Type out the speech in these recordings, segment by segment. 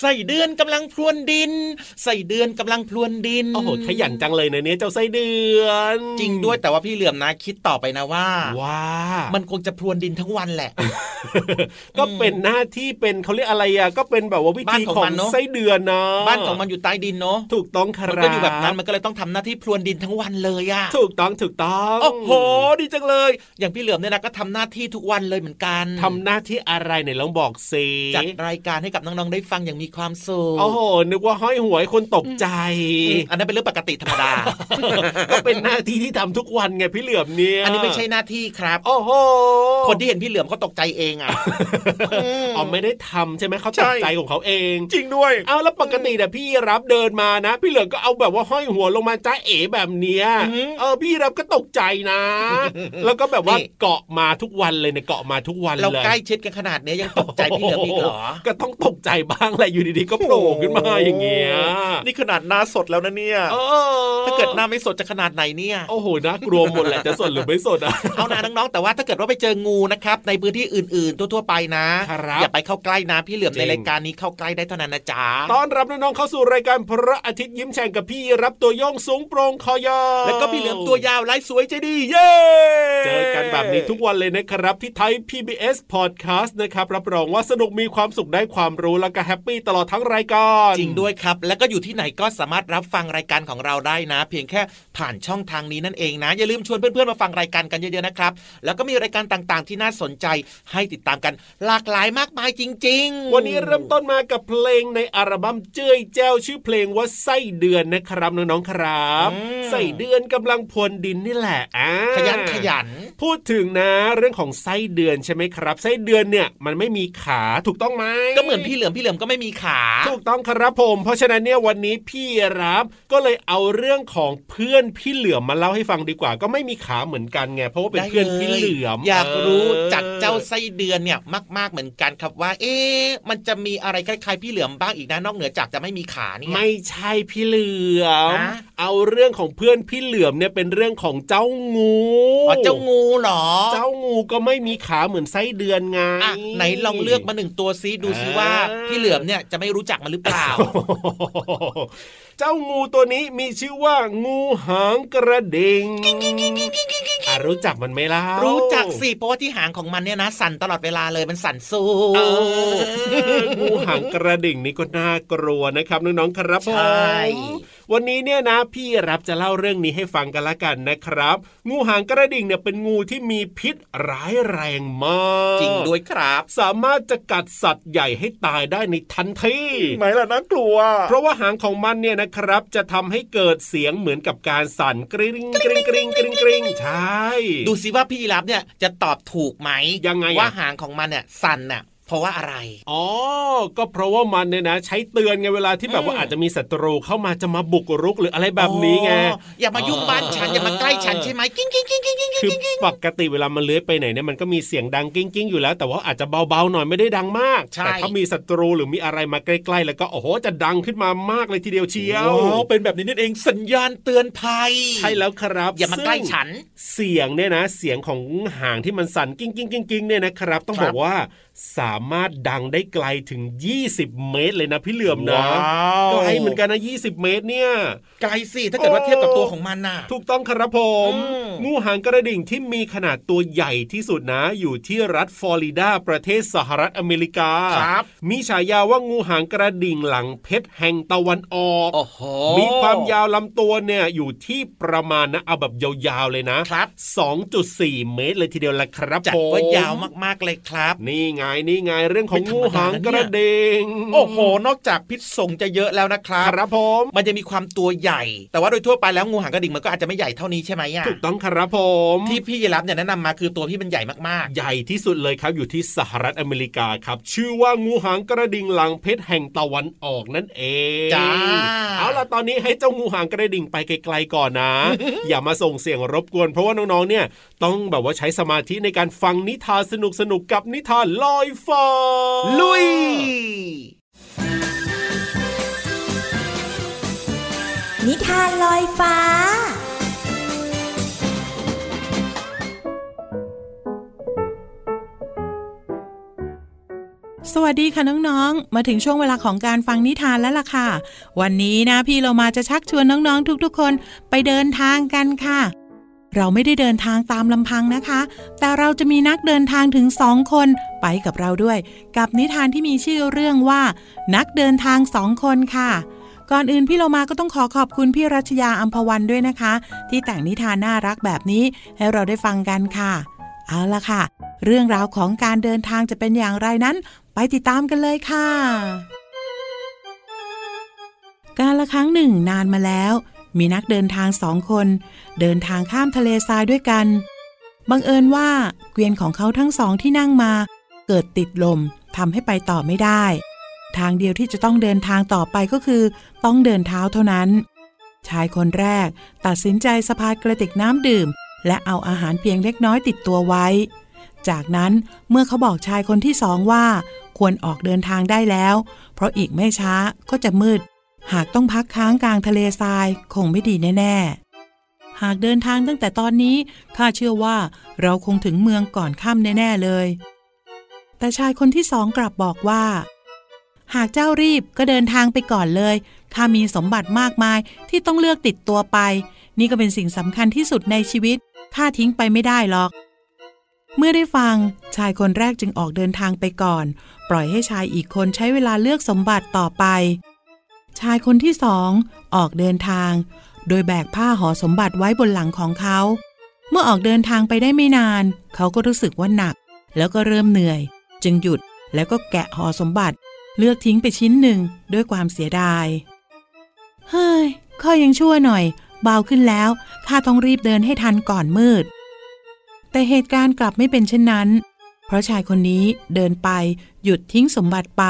ใส่เดือนกำลังพรวนดินใส่เดือนกำลังพรวนดิน โอ้โห ขยันจังเลยนะเนี่ยเจ้าไส้เดือน จริงด้วยแต่ว่าพี่เหลื่อมนะคิดต่อไปนะว่าว้ามันคงจะพรวนดินทั้งวันแหละ ก็เป็นหน้าที่เป็นเขาเรียกอะไรอะก็เป็นแบบว่าวิธีบ้านของของมันเนอะไส้เดือนนะบ้านของมันอยู่ใต้ดินเนาะถูกต้องคมันรับก็อยู่แบบนั้นมันก็เลยต้องทำหน้าที่พรวนดินทั้งวันเลยอะถูกต้องถูกต้องโอ้โหดีจังเลย อย่างพี่เหลือมเนี่ยนะก็ทำหน้าที่ทุกวันเลยเหมือนกันทำหน้าที่อะไรไหนลองบอกสิจัดรายการให้กับน้องๆได้ฟังอย่างมีความสุขโอ้โหนึกว่าห้อยหัวให้คนตกใจอืมอันนั้นเป็นเรื่องปกติธรรมดา ก็เป็นหน้าที่ที่ทำทุกวันไงพี่เหลือมเนี่ยอันนี้ไม่ใช่หน้าที่ครับ โอ้โหคนที่เห็นพี่เหลือมเขาตกใจเองอะอ๋อไม่ได้ทำใช่ไหมเขาใช่ตกใจของเขาเอง จริงด้วยเอาแล้วปกติเนี่ยพี่รับเดินมานะ พี่เหลือมก็เอาแบบว่าห้อยหัวลงมาจ้าเอ๋แบบเนี้ยอือหือเออพี่รับก็ตกใจนะ แล้วก็แบบว่านี่เกาะมาทุกวันเลยเนี่ยเกาะมาทุกวันเลยเราใกล้ชิดกันขนาดเนี้ยยังตกใจพี่เหลือมอีกเหรอก็ต้องตกใจบ้างแหละอยู่ดีๆก็โผล่ขึ้นมาอย่างเงี้ยนี่ขนาดหน้าสดแล้วนะเนี่ยเออถ้าเกิดหน้าไม่สดจะขนาดไหนเนี่ย โอ้โหน่ากลัวหมดแหละจะสดหรือไม่สดอะเอานะน้องๆแต่ว่าถ้าเกิดว่าไปเจองูนะครับในพื้นที่อื่นๆ ทั่วๆไปนะครับอย่าไปเข้าใกล้นะพี่เหลือมจริในรายการนี้เข้าใกล้ได้เท่านั้นนะจ๊ะต้อนรับน้องๆเข้าสู่รายการพระอาทิตย์ยิ้มแฉ่งกับพี่ยีราฟตัวโย่งสูงโปร่งคอยาวแล้วก็พี่เหลือมตัวยาวลายสวยใจดีเย้เจอกันแบบนี้ทุกวันเลยนะครับที่ Thai PBS Podcast นะครับรับรองว่าสนุกมีความสุขได้ความรู้แล้วก็ happy ตลอดทั้งรายการ จริงด้วยครับ แล้วก็อยู่ที่ไหนก็สามารถรับฟังรายการของเราได้นะ เพียงแค่ผ่านช่องทางนี้นั่นเองนะ อย่าลืมชวนเพื่อนๆมาฟังรายการกันเยอะๆนะครับ แล้วก็มีรายการต่างๆ ที่น่าสนใจให้ติดตามกันหลากหลายมากมายจริง ๆ วันนี้เริ่มต้นมากับเพลงในอัลบั้มเจ้ยแจ้วชื่อเพลงว่าไส้เดือนนะครับน้องๆครับอืมไส้เดือนกำลังพรวนดินนี่แหละอ่าขยันขยัน พูดถึงนะเรื่องของไส้เดือนใช่ไหมครับ ไส้เดือนเนี่ยมันไม่มีขาถูกต้องไหมก็เหมือนพี่เหลือมพี่เหลือมก็ไม่มีขาถูกต้องครับผม เพราะฉะนั้นเนี่ยวันนี้พี่รับก็เลยเอาเรื่องของเพื่อนพี่เหลือมมาเล่าให้ฟังดีกว่า ก็ไม่มีขาเหมือนกันไงเพราะว่าเป็นได้เพื่อนลพี่เหลือมอยากรู้ออจักเจ้าไส้เดือนเนี่ยมาก ๆเหมือนกันครับว่า เอ๊ะมันจะมีอะไรคล้ายๆพี่เหลือมบ้างอีกนะนอกเหนือจากจะไม่มีขาเนี่ยไม่ใช่พี่เหลือมฮะเอาเรื่องของเพื่อนพี่เหลือมเนี่ยเป็นเรื่องของเจ้างูอ๋อเจ้างูเหรอ เจ้างูก็ไม่มีขาเหมือนไส้เดือนไงอะไหนลองเลือกมาหนึ่งตัวซิดูซิว่าอ่าพี่เหลือมเนี่ยจะไม่รู้จักมันหรือเปล่า เจ้างูตัวนี้มีชื่อว่างูหางกระดิ่งอะรู้จักมันไหมล่ะ รู้จักสิเพราะว่าที่หางของมันเนี่ยนะ สั่นตลอดเวลาเลยมันสั่นสู้เอองูหางกระดิ่งนี่ก็น่ากลัวนะครับน้องๆครับผมใช่ วันนี้เนี่ยนะ พี่รับจะเล่าเรื่องนี้ให้ฟังกันละกันนะครับ งูหางกระดิ่งเนี่ยเป็นงูที่มีพิษร้ายแรงมากจริงด้วยครับ สามารถจะกัดสัตว์ใหญ่ให้ตายได้ในทันทีไหมล่ะน่ากลัว เพราะว่าหางของมันเนี่ยนะครับ จะทำให้เกิดเสียงเหมือนกับการสั่นกริ๊งกริ๊งกริ๊งกริ๊งกริ๊งใช่ ดูซิว่าพี่ยีราฟเนี่ยจะตอบถูกไหมยังไงอะว่าหางของมันเนี่ยสั่นน่ะ เพราะว่าอะไร อ๋อ ก็เพราะว่ามันเนี่ยนะ ใช้เตือนไงเวลาที่แบบว่าอืมอาจจะมีศัตรูเข้ามาจะมาบุกรุกหรืออะไรแบบนี้ไงอ๋ออย่ามายุ่งบ้านฉันอย่ามาใกล้ฉันใช่ไหมกิ้งกิ้งกิ้งกิ้งกิ้งคือกิ้งกิ้งปกติเวลามันเลื้อยไปไหนเนี่ยมันก็มีเสียงดังกิ้งกิ้งอยู่แล้ว แต่ว่าอาจจะเบาๆหน่อยไม่ได้ดังมากใช่แต่ถ้ามีศัตรูหรือมีอะไรมาใกล้ๆ แล้วก็โอ้โหจะดังขึ้นมามากเลยทีเดียวเชียวว้าวเป็นแบบนี้นั่นเองสัญญาณเตือนภัย ใช่แล้วครับ อย่ามาใกล้ซึ่งฉัน เสียงเนี่ยนะ เสียงของหางที่มันสั่นกิ้งกิ้งกิ้งกิ้งเนี่ยนะครับ ต้องครับบอกว่า สามารถดังได้ไกลถึง 20 เมตรเลยนะพี่เหลือมนะว้าวไกลเหมือนกันนะ20 เมตรเนี่ยไกลสิถ้าเกิดว่าเทียบกับตัวของมันน่ะ ถูกต้องครับผมอืมงูหางกระดิ่งที่มีขนาดตัวใหญ่ที่สุดนะ อยู่ที่รัฐฟลอริดาประเทศสหรัฐอเมริกาครับมีฉายาว่างูหางกระดิ่งหลังเพชรแห่งตะวันออกโอ้โหมีความยาวลำตัวเนี่ยอยู่ที่ประมาณนะเอาแบบยาวๆเลยนะครับ2.4 เมตรเลยทีเดียวละครับจัดผมว่ายาวมากๆเลยครับ นี่ไงนี่ไงเรื่องของไม่ธรงูรมดาหางนะเนี่ยกระดิ่งโอ้โห นอกจากพิษสงจะเยอะแล้วนะครับครับผมมันจะมีความตัวใหญ่ แต่ว่าโดยทั่วไปแล้วงูหางกระดิ่งมันก็อาจจะไม่ใหญ่เท่านี้ใช่ไหมอะถูกต้องครับผมที่พี่ยีรับเนี่ยแนะนำมาคือตัวที่มันใหญ่มากใหญ่ที่สุดเลยครับอยู่ที่สหรัฐอเมริกาครับ ชื่อว่างูหางกระดิ่งหลังเพชรแห่งตะวันออกนั่นเองจ้าเอาล่ะตอนนี้ให้เจ้างูหางกระดิ่งไปไกลๆก่อนนะ อย่ามาส่งเสียงรบกวน เพราะว่าน้องๆเนี่ยต้องแบบว่าใช้สมาธิในการฟังนิทานสนุกๆกับนิทานลอยฟ้าๆลุย นิทานลอยฟ้าสวัสดีค่ะน้องๆ มาถึงช่วงเวลาของการฟังนิทานแล้วล่ะค่ะ วันนี้นะพี่เรามาจะชักชวนน้องๆทุกๆคนไปเดินทางกันค่ะ เราไม่ได้เดินทางตามลำพังนะคะ แต่เราจะมีนักเดินทางถึงสองคนไปกับเราด้วย กับนิทานที่มีชื่อเรื่องว่า นักเดินทางสองคนค่ะก่อนอื่นพี่เรามาก็ต้องขอขอบคุณพี่รัชยาอัมพวันด้วยนะคะ ที่แต่งนิทานน่ารักแบบนี้ให้เราได้ฟังกันค่ะ เอาละค่ะ เรื่องราวของการเดินทางจะเป็นอย่างไรนั้น ไปติดตามกันเลยค่ะ การละครั้งหนึ่งนานมาแล้ว มีนักเดินทางสองคน เดินทางข้ามทะเลทรายด้วยกัน บังเอิญว่าเกวียนของเขาทั้งสองที่นั่งมา เกิดติดลมทำให้ไปต่อไม่ได้ ทางเดียวที่จะต้องเดินทางต่อไปก็คือ ต้องเดินเท้าเท่านั้น ชายคนแรกตัดสินใจสะพายกระติกน้ำดื่ม และเอาอาหารเพียงเล็กน้อยติดตัวไว้ จากนั้นเมื่อเขาบอกชายคนที่สองว่า ควรออกเดินทางได้แล้ว เพราะอีกไม่ช้าก็จะมืด หากต้องพักค้างกลางทะเลทรายคงไม่ดีแน่ ๆ หากเดินทางตั้งแต่ตอนนี้ข้าเชื่อว่าเราคงถึงเมืองก่อนค่ำแน่ ๆ เลย แต่ชายคนที่สองกลับบอกว่า หากเจ้ารีบก็เดินทางไปก่อนเลยข้ามีสมบัติมากมายที่ต้องเลือกติดตัวไป นี่ก็เป็นสิ่งสำคัญที่สุดในชีวิตข้าทิ้งไปไม่ได้หรอก เมื่อได้ฟังชายคนแรกจึงออกเดินทางไปก่อน ปล่อยให้ชายอีกคนใช้เวลาเลือกสมบัติต่อไป ชายคนที่สองออกเดินทาง โดยแบกผ้าห่อสมบัติไว้บนหลังของเขา เมื่อออกเดินทางไปได้ไม่นาน เขาก็รู้สึกว่าหนัก แล้วก็เริ่มเหนื่อย จึงหยุดแล้วก็แกะห่อสมบัติ เลือกทิ้งไปชิ้นหนึ่งด้วยความเสียดาย เฮ้ยข้อยังชั่วหน่อย เบาขึ้นแล้วข้าต้องรีบเดินให้ทันก่อนมืด แต่เหตุการณ์กลับไม่เป็นเช่นนั้น เพราะชายคนนี้เดินไปหยุดทิ้งสมบัติไป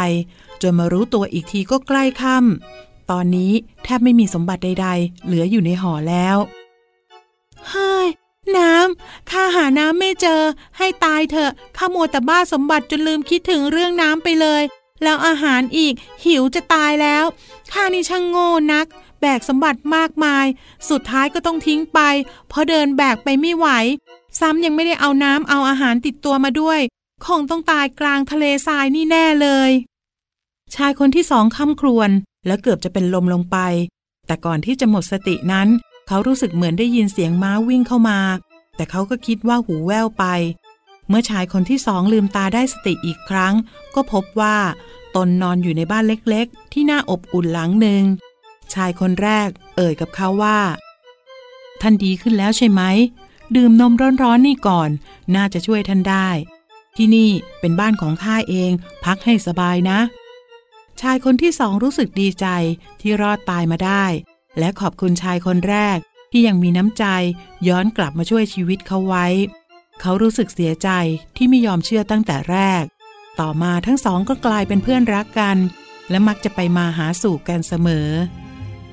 จนมารู้ตัวอีกทีก็ใกล้ค่ำตอนนี้แทบไม่มีสมบัติใด ๆ เหลืออยู่ในห่อแล้วเฮ้ยน้ำข้าหาน้ำไม่เจอ ให้ตายเถอะข้ามัวแต่บ้าสมบัติจนลืมคิดถึงเรื่องน้ำไปเลย แล้วอาหารอีกหิวจะตายแล้วข้านี่ช่างโง่นัก แบกสมบัติมากมาย สุดท้ายก็ต้องทิ้งไป เพราะเดินแบกไปไม่ไหว ซ้ำยังไม่ได้เอาน้ำเอาอาหารติดตัวมาด้วย คงต้องตายกลางทะเลทรายนี่แน่เลย ชายคนที่สองคำครวญและเกือบจะเป็นลมลงไป แต่ก่อนที่จะหมดสตินั้น เขารู้สึกเหมือนได้ยินเสียงม้าวิ่งเข้ามา แต่เขาก็คิดว่าหูแว่วไป เมื่อชายคนที่สองลืมตาได้สติอีกครั้ง ก็พบว่า ตนนอนอยู่ในบ้านเล็กๆ ที่น่าอบอุ่นหลังหนึ่งชายคนแรก เอ่ยกับเขาว่าท่านดีขึ้นแล้วใช่ไหม ดื่มนมร้อนๆนี่ก่อน น่าจะช่วยท่านได้ ที่นี่เป็นบ้านของข้าเอง พักให้สบายนะ ชายคนที่สองรู้สึกดีใจที่รอดตายมาได้ และขอบคุณชายคนแรกที่ยังมีน้ำใจย้อนกลับมาช่วยชีวิตเขาไว้ เขารู้สึกเสียใจที่ไม่ยอมเชื่อตั้งแต่แรก ต่อมาทั้งสองก็กลายเป็นเพื่อนรักกัน และมักจะไปมาหาสู่กันเสมอ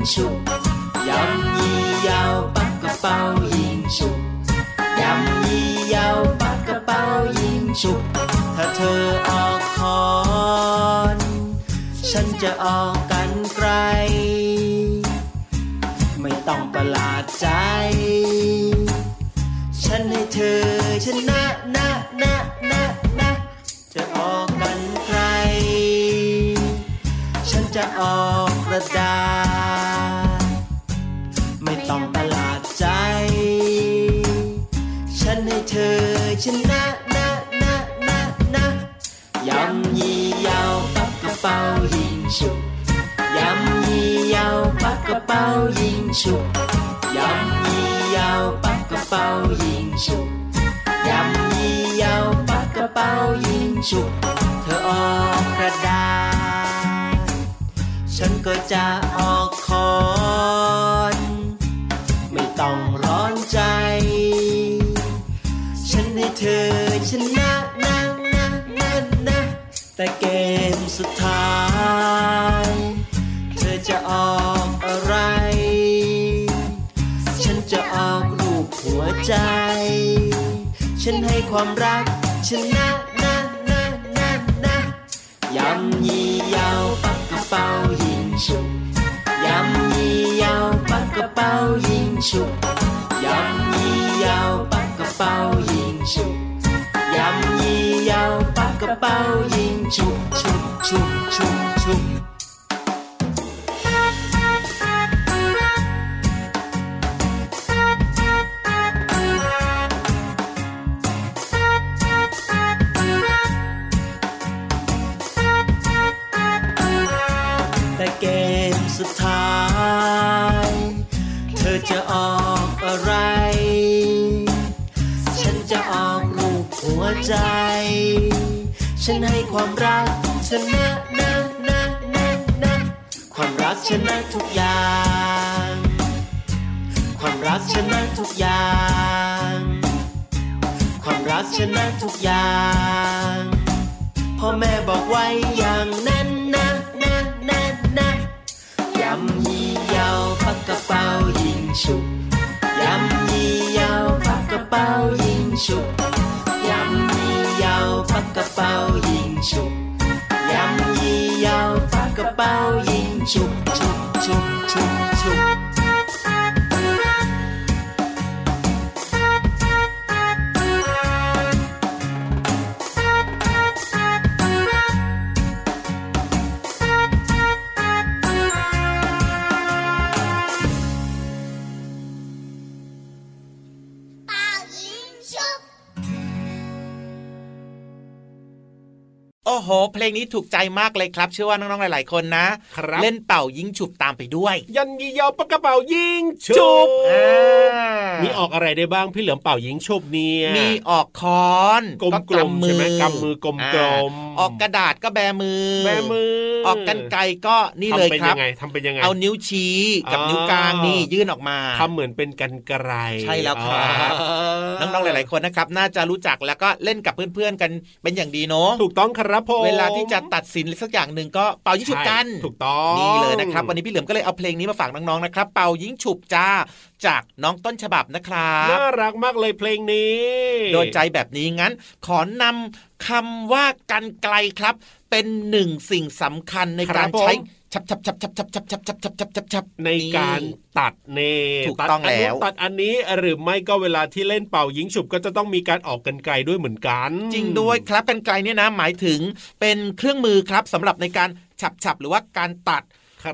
包烟树，任意又不个包烟树，任意又不个包烟树。ถ้าเธอออกคอน ฉันจะออกกันไกล ไม่ต้องประหลาดใจ ฉันให้เธอชนะนะนะนะนะ จะออกกันใคร ฉันจะออกกระดาษ 包英雄，杨一要八个包英雄，杨一要八个包英雄，杨一要八个包英雄，เธอออกกระดาษฉันก็จะออกคอนไม่ต้องร้อนใจ ฉันให้เธอชนะ แต่เกมสุดท้าย เธอจะออกอะไร ฉันจะออกรูปหัวใจ ฉันให้ความรักชนะนะนะนะนะยำยี่ยาวปักกระเป๋ายิงฉุบยำยี่ยาวปักกระเป๋ายิงฉุบยำยี่ยาวปักกระเป๋ายิงฉุบ ฉุบฉุบฉุบแต่เกมสุดท้าย เธอจะออกอะไร ฉันจะออกรูปหัวใจ ฉันให้ความรักชนะนะนะนะนะ ความรักชนะทุกอย่าง ความรักชนะทุกอย่าง ความรักชนะทุกอย่าง พ่อแม่บอกไว้อย่างนั้น 啾啾啾啾 ลงนี้ถูกใจมากเลยครับ เชื่อว่าน้องๆหลาย ๆ คนนะครับเล่นเป่ายิงฉุบตามไปด้วย ยันยียาวปากกระเป๋ายิงชุบอ่ามีออกอะไรได้บ้างพี่เหลือมเป่ายิงชุบเนี่ยมีออกคอนกลมๆใช่ไหมกำมือกลมๆอ่าออกกระดาษก็แบมือแบมือ ออกกันไกรก็นี่เลยทำเป็นครัยับงไงทำเป็นยังไงเอานิ้วชี้กับอ๋อนิ้วกลางนี่ยื่นออกมาทำเหมือนเป็นกันไกรใช่แล้วครับอ๋อน้องๆหลาย ๆคนนะครับ น่าจะรู้จักแล้วก็เล่นกับเพื่อนๆกันเป็นอย่างดีเนาะถูกต้องครับผมเวลาที่จะตัดสินสักอย่างหนึ่งก็เป่ายิงฉุบกันใช่ถูกต้องนี่เลยนะครับวันนี้พี่เหลือมก็เลยเอาเพลงนี้มาฝากน้องๆนะครับ เป่ายิงฉุบจ้าจากน้องต้นฉบับนะครับน่ารักมากเลยเพลงนี้ โดนใจแบบนี้งั้น ขอนำคำว่ากันไกลครับ เป็นหนึ่งสิ่งสำคัญในการใช้ ชับชับชับชับชับชับชับชับชับชับชับชับในการตัดเนถูกต้องแล้วตัดอันนี้หรือไม่ก็เวลาที่เล่นเป่ายิงฉุบก็จะต้องมีการออกกันไกลด้วยเหมือนกัน จริงด้วยครับกันไกลเนี่ยนะหมายถึงเป็นเครื่องมือครับสำหรับในการฉับฉับหรือว่าการตัด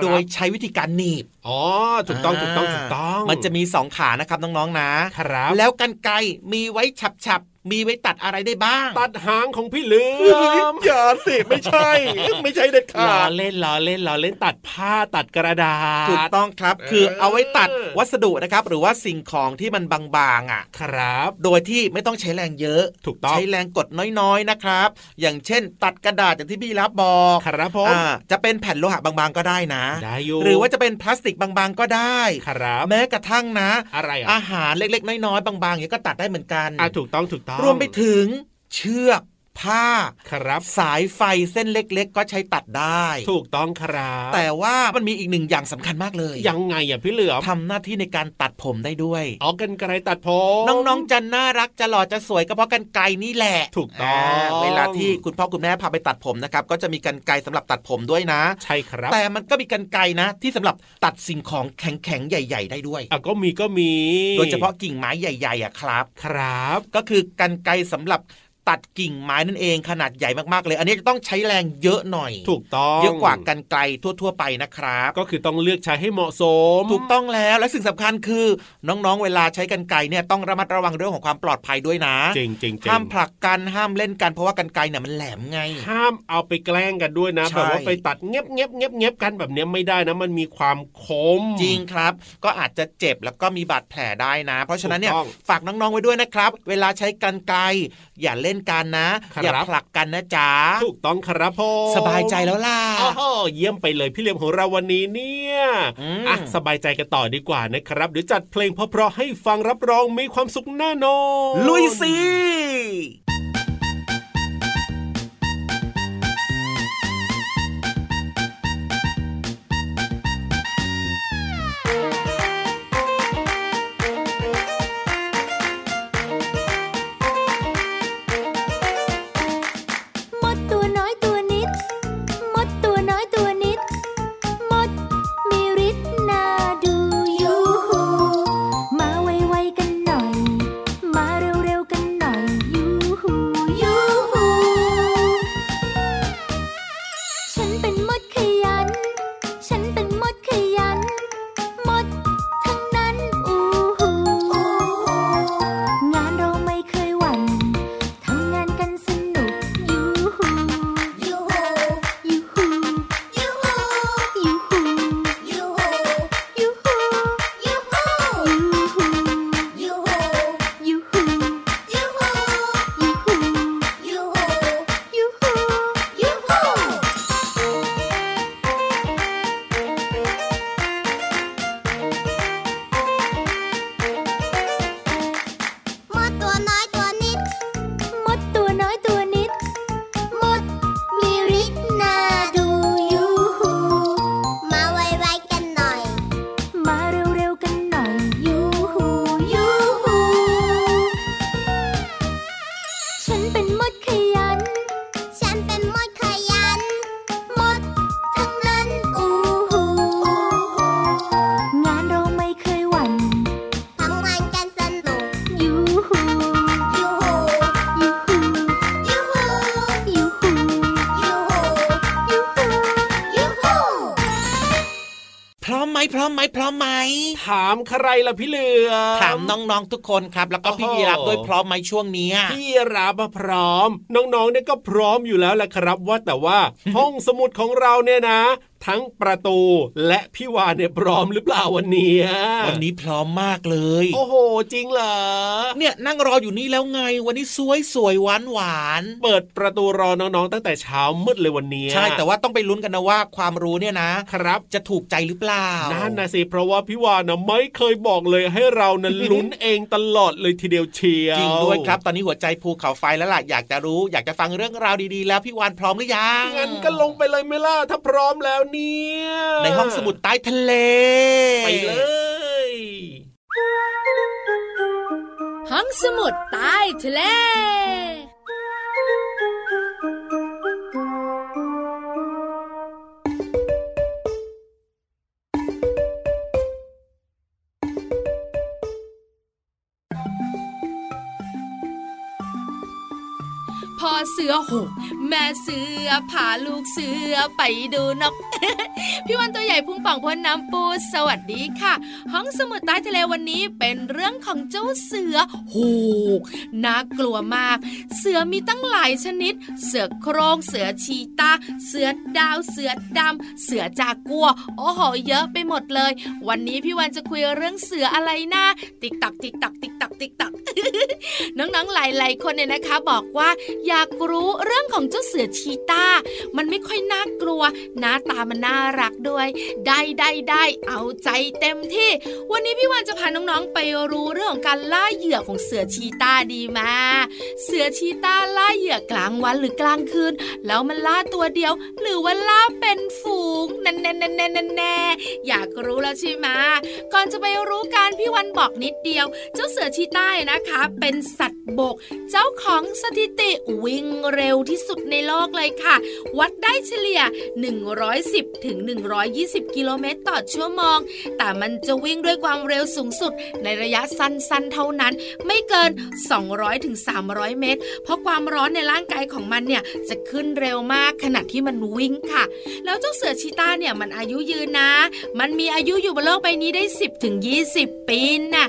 โดยใช้วิธีการหนีบ อ๋อ ถูกต้อง ถูกต้อง ถูกต้อง มันจะมีสองขานะครับน้องๆนะ ครับ แล้วกันไกมีไว้ฉับ มีไว้ตัดอะไรได้บ้าง ตัดหางของพี่เหลือมอย่าสิไม่ใช่ ไม่ใช่เด็ดขาดเล่นเล่นเล่นเล่นตัดผ้าตัดกระดาษถูกต้องครับ คือเอาไว้ตัดวัสดุนะครับ หรือว่าสิ่งของที่มันบางๆอะ ครับ โดยที่ไม่ต้องใช้แรงเยอะ ถูกต้องใช้แรงกดน้อยๆนะครับ อย่างเช่น ตัดกระดาษอย่างที่พี่รับบอกครับผมจะเป็นแผ่นโลหะบางๆก็ได้นะได้อยู่หรือว่าจะเป็นพลาสติกบางๆก็ได้ครับแม้กระทั่งนะ อะไรอาหารเล็กๆ น้อยๆบางๆอย่างก็ตัดได้เหมือนกันอะถูกต้องถูกต้องรวมไปถึงเชือก ผ้าครับสายไฟเส้นเล็ก ๆ ก็ใช้ตัดได้ ถูกต้องครับ แต่ว่ามันมีอีกหนึ่งอย่างสำคัญมากเลย ยังไงอะพี่เหลือมทำหน้าที่ในการตัดผมได้ด้วยอ๋อกันไกลตัดผมน้องๆจะน่ารักจะหล่อจะสวยก็เพราะกันไกลนี่แหละ ถูกต้องเวลาที่คุณพ่อคุณแม่พาไปตัดผมนะครับก็จะมีกันไกลสำหรับตัดผมด้วยนะ ใช่ครับ แต่มันก็มีกันไกลนะ ที่สำหรับตัดสิ่งของแข็งๆใหญ่ ๆ ได้ด้วยอะก็มีก็มี โดยเฉพาะกิ่งไม้ใหญ่ๆอะครับ ครับ ก็คือกันไกลสำหรับ ตัดกิ่งไม้นั่นเองขนาดใหญ่มากๆเลย อันนี้จะต้องใช้แรงเยอะหน่อย ถูกต้องเยอะกว่ากันไกลทั่ว ๆ ไปนะครับ ก็คือต้องเลือกใช้ให้เหมาะสม ถูกต้องแล้วและสิ่งสำคัญคือ น้องๆ เวลาใช้กันไกลเนี่ยต้องระมัดระวังเรื่องของความปลอดภัยด้วยนะจริงจริงห้ามผลักกันห้ามเล่นกันเพราะว่ากันไกลเนี่ยมันแหลมไง ห้ามเอาไปแกล้งกันด้วยนะแบบว่าไปตัดเงียบเงียบเงียบเงียบกันแบบนี้ไม่ได้นะมันมีความคมจริงครับ ก็อาจจะเจ็บแล้วก็มีบาดแผลได้นะ เพราะฉะนั้นเนี่ยฝากน้องๆไว้ด้วยนะครับ เวลาใช้กันไกลอย่าเล่นนกันนะอย่าผลักกันนะจ๊ะถูกต้องครับพ่อสบายใจแล้วล่ะโอ้เยี่ยมไปเลยพี่เลี้ยมของเราวันนี้เนี่ยอะสบายใจกันต่อดีกว่านะครับเดี๋ยวจัดเพลงเพราะๆให้ฟังรับรองมีความสุขแน่นอนลุยสิ พร้อมไหมพร้อมไหมพร้อมไหมถามใครล่ะพี่เหลือมถามน้องๆทุกคนครับ แล้วก็พี่โอ้โหยีรับด้วยพร้อมไหมช่วงเนี้ยพี่รับมาพร้อม น้องๆเนี่ยก็พร้อมอยู่แล้วแหละครับว่าแต่ว่าห้องสมุดของเราเนี่ยนะทั้งประตูและพี่วานเนี่ยพร้อมหรือเปล่าวันนี้วันนี้พร้อมมากเลย โอ้โห จริงเหรอ เนี่ยนั่งรออยู่นี่แล้วไง วันนี้สวยสวยหวานหวานเปิดประตูรอน้องๆ ตั้งแต่เช้ามืดเลยวันนี้ ใช่แต่ว่าต้องไปลุ้นกันนะว่าความรู้เนี่ยนะครับ จะถูกใจหรือเปล่านั่นนะสิเพราะว่าพี่วานนะไม่เคยบอกเลยให้เรานั้นลุ้นเองตลอดเลยทีเดียวเชียวจริงด้วยครับ ตอนนี้หัวใจภูเขาไฟแล้วล่ะอยากจะรู้ อยากจะฟังเรื่องราวดีๆ แล้วพี่วานพร้อมหรือยังงั้นก็ลงไปเลยไหม่ล่ะถ้าพร้อมแล้วเนี่ย ในห้องสมุดใต้ทะเล ไปเลย ห้องสมุดใต้ทะเลวพ่อเสือหก แม่เสือพาลูกเสือไปดูนก พี่วันตัวใหญ่พุงป่องพ้นน้ำปูสวัสดีค่ะ ห้องสมุดใต้ทะเลวันนี้เป็นเรื่องของเจ้าเสือโหกน่ากลัวมาก เสือมีตั้งหลายชนิด เสือโครงเสือชีตา เสือดาว เสือดำ เสือจากัว โอ้โห เยอะไปหมดเลย วันนี้พี่วันจะคุยเรื่องเสืออะไรนะติ๊กตักติ๊กตักติ๊กตักติ๊กตักน้องๆหลายๆคนเนี่ยนะคะ บอกว่าอยากรู้เรื่องของเจ้าเสือชีตามันไม่ค่อยน่ากลัว หน้าตามันน่ารักด้วย ได้ได้ได้เอาใจเต็มที่ วันนี้พี่วันจะพาน้องๆไปรู้เรื่องของการล่าเหยื่อของเสือชีตาดีมาเสือชีตาล่าเหยื่อกลางวันหรือกลางคืน แล้วมันล่าตัวเดียว หรือว่าล่าเป็นฝูงแน่แน่แน่แน่แน่แน่อยากรู้แล้วใช่ไหมก่อนจะไปรู้การพี่วันบอกนิดเดียว เจ้าเสือชีตานะคะ เป็นสัตว์บก เจ้าของสถิติวิ่งเร็วที่สุดในโลกเลยค่ะ วัดได้เฉลี่ย 110ถึง120 กิโลเมตรต่อชั่วโมง แต่มันจะวิ่งด้วยความเร็วสูงสุด ในระยะสั้นๆ เท่านั้น ไม่เกิน 200ถึง300 เมตร เพราะความร้อนในร่างกายของมันเนี่ยจะขึ้นเร็วมากขณะที่มันวิ่งค่ะ แล้วเจ้าเสือชีตาเนี่ยมันอายุยืนนะ มันมีอายุอยู่บนโลกใบนี้ได้ 10ถึง20 ปีน่ะ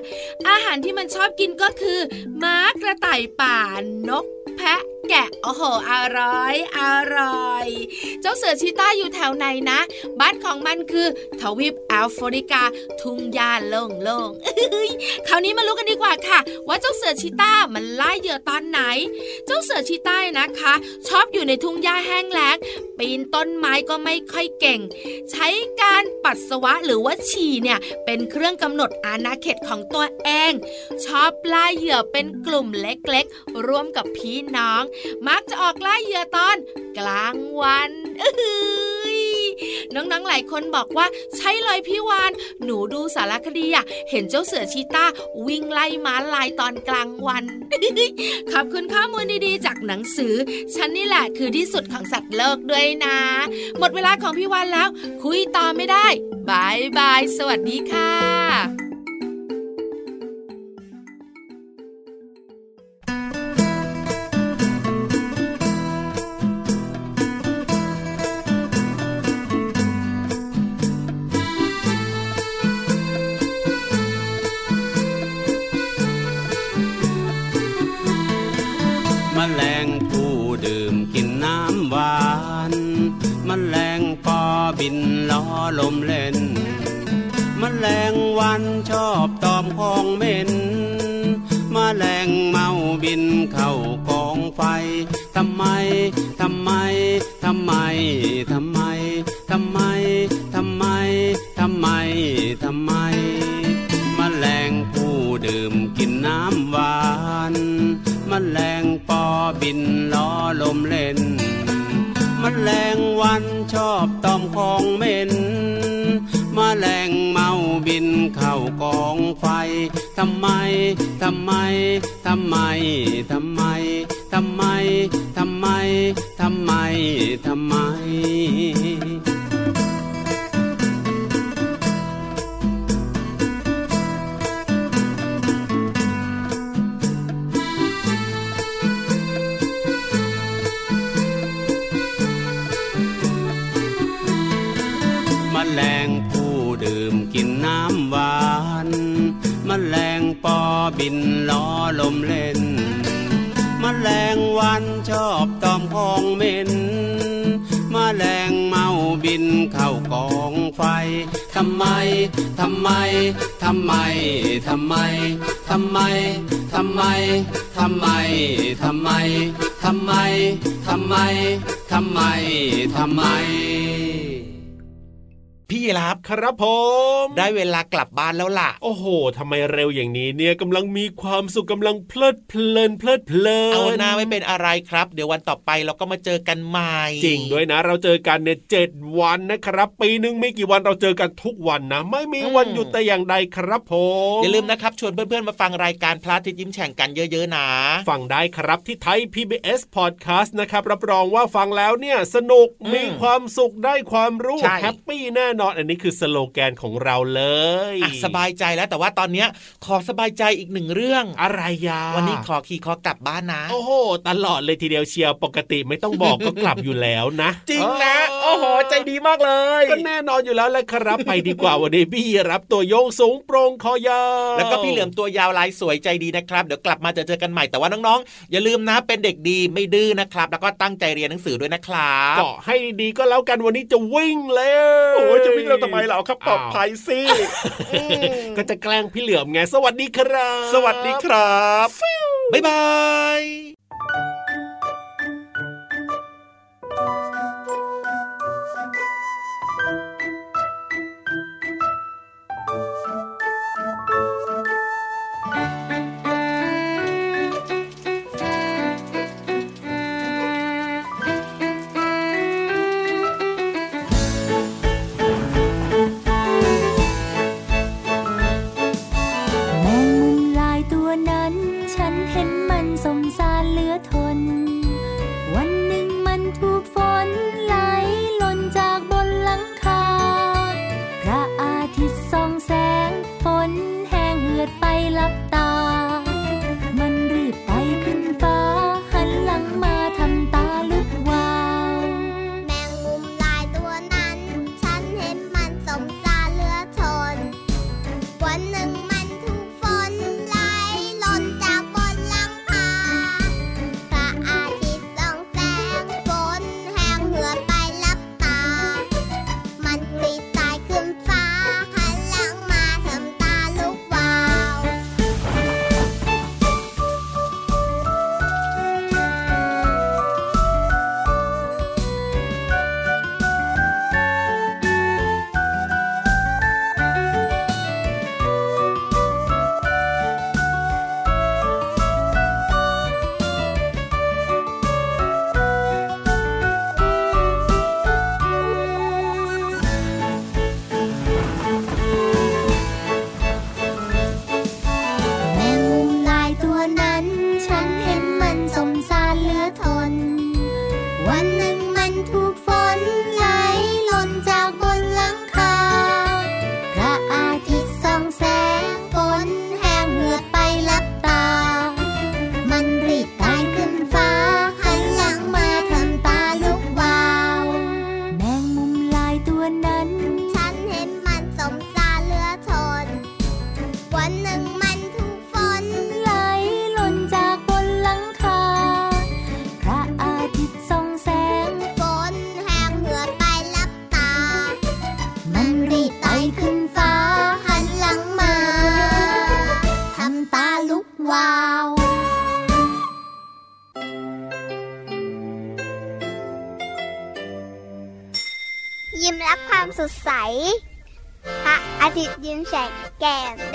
อาหารที่มันชอบกินก็คือม้ากระต่ายป่านกแพะ แกะโอ้โหอร่อย อร่อย เจ้าเสือชีต้าอยู่แถวไหนนะ บ้านของมันคือทวีปแอฟริกา ทุ่งหญ้าโล่งๆคราวนี้มารู้กันดีกว่าค่ะ ว่าเจ้าเสือชีต้ามันล่าเหยื่อตอนไหน เจ้าเสือชีต้านะคะ ชอบอยู่ในทุ่งหญ้าแห้งแล้งปีนต้นไม้ก็ไม่ค่อยเก่ง ใช้การปัสสาวะหรือว่าฉี่เนี่ยเป็นเครื่องกำหนดอาณาเขตของตัวเอง ชอบล่าเหยื่อเป็นกลุ่มเล็กๆ ร่วมกับพี่น้องมักจะออกล่าเหยื่อตอนกลางวันอื้อหือน้องๆหลายคนบอกว่าใช่เลยพี่วานหนูดูสารคดีอะเห็นเจ้าเสือชีตาวิ่งไล่ม้าลายตอนกลางวันขอบคุณข้อมูลดีๆ จากหนังสือ ฉันนี่แหละคือที่สุดของสัตว์โลกด้วยนะ หมดเวลาของพี่วานแล้ว คุยต่อไม่ได้บายบายสวัสดีค่ะ ทำไมทำไมทำไมทำไมทำไมทำไมทำไมทำไมมแมลงผู้ดื่มกินน้ำหวานมแมลงปอบินล้อลมเล่นมแมลงวันชอบตอมของเหม็นมแมลงเมาบินเข้ากองไฟทำไมทำไมทำไมทำไม ทำไม ทำไม ทำไม ทำไมมแมลงผู้ดื่มกินน้ำหวานมแมลงปอบินล้อลมเล่น มแมลงวันชอบตอมของเหม็นมแมลงเมาบินเข้ากองไฟทำไมทำไมทำไมทำไมทำไมทำไมทำไมทำไมทำไมทำไมทำไมทำไม พี่ยีรับครับผม ได้เวลากลับบ้านแล้วล่ะ โอ้โหทำไมเร็วอย่างนี้เนี่ยกำลังมีความสุขกำลังเพลิดเพลินเพลิดเพลินเอาหน้าไม่เป็นอะไรครับ เดี๋ยววันต่อไปเราก็มาเจอกันใหม่ จริงด้วยนะ เราเจอกันเนี่ยเจ็ดวันนะครับ ปีหนึ่งไม่กี่วันเราเจอกันทุกวันนะ ไม่มีวันหยุดแต่อย่างใดครับผมอย่าลืมนะครับชวนเพื่อนๆมาฟังรายการพระอาทิตย์ยิ้มแฉ่งกันเยอะๆนะฟังได้ครับที่ Thai PBS Podcast นะครับรับรองว่าฟังแล้วเนี่ยสนุกอืมมีความสุขได้ความรู้ใช่ happy แน่นอนอันนี้คือสโลแกนของเราเลยอะสบายใจแล้วแต่ว่าตอนเนี้ยขอสบายใจอีกหนึ่งเรื่องอะไรยาวันนี้ขอขี่คอกลับบ้านนะ โอ้โหตลอดเลยทีเดียวเชียวปกติไม่ต้องบอกก็กลับอยู่แล้วนะ จริงนะโอ้โหใจดีมากเลยก็แน่นอนอยู่แล้วแหละครับไปดีกว่าวันนี้พี่ยีราฟตัวโย่งสูงโปร่งคอยาวแล้วก็พี่เหลือมตัวยาวลายสวยใจดีนะครับ เดี๋ยวกลับมาเจอเจอกันใหม่แต่ว่าน้องๆ อย่าลืมนะเป็นเด็กดีไม่ดื้อนะครับ แล้วก็ตั้งใจเรียนหนังสือด้วยนะครับเกาะให้ดีๆก็แล้วกันวันนี้จะวิ่งเลยโอ้ยจะวิ่งเราทำไมเราครับปลอดภัยสิก็จะแกล้งพี่เหลือมไง สวัสดีครับ สวัสดีครับบ๊ายบาย ยิ้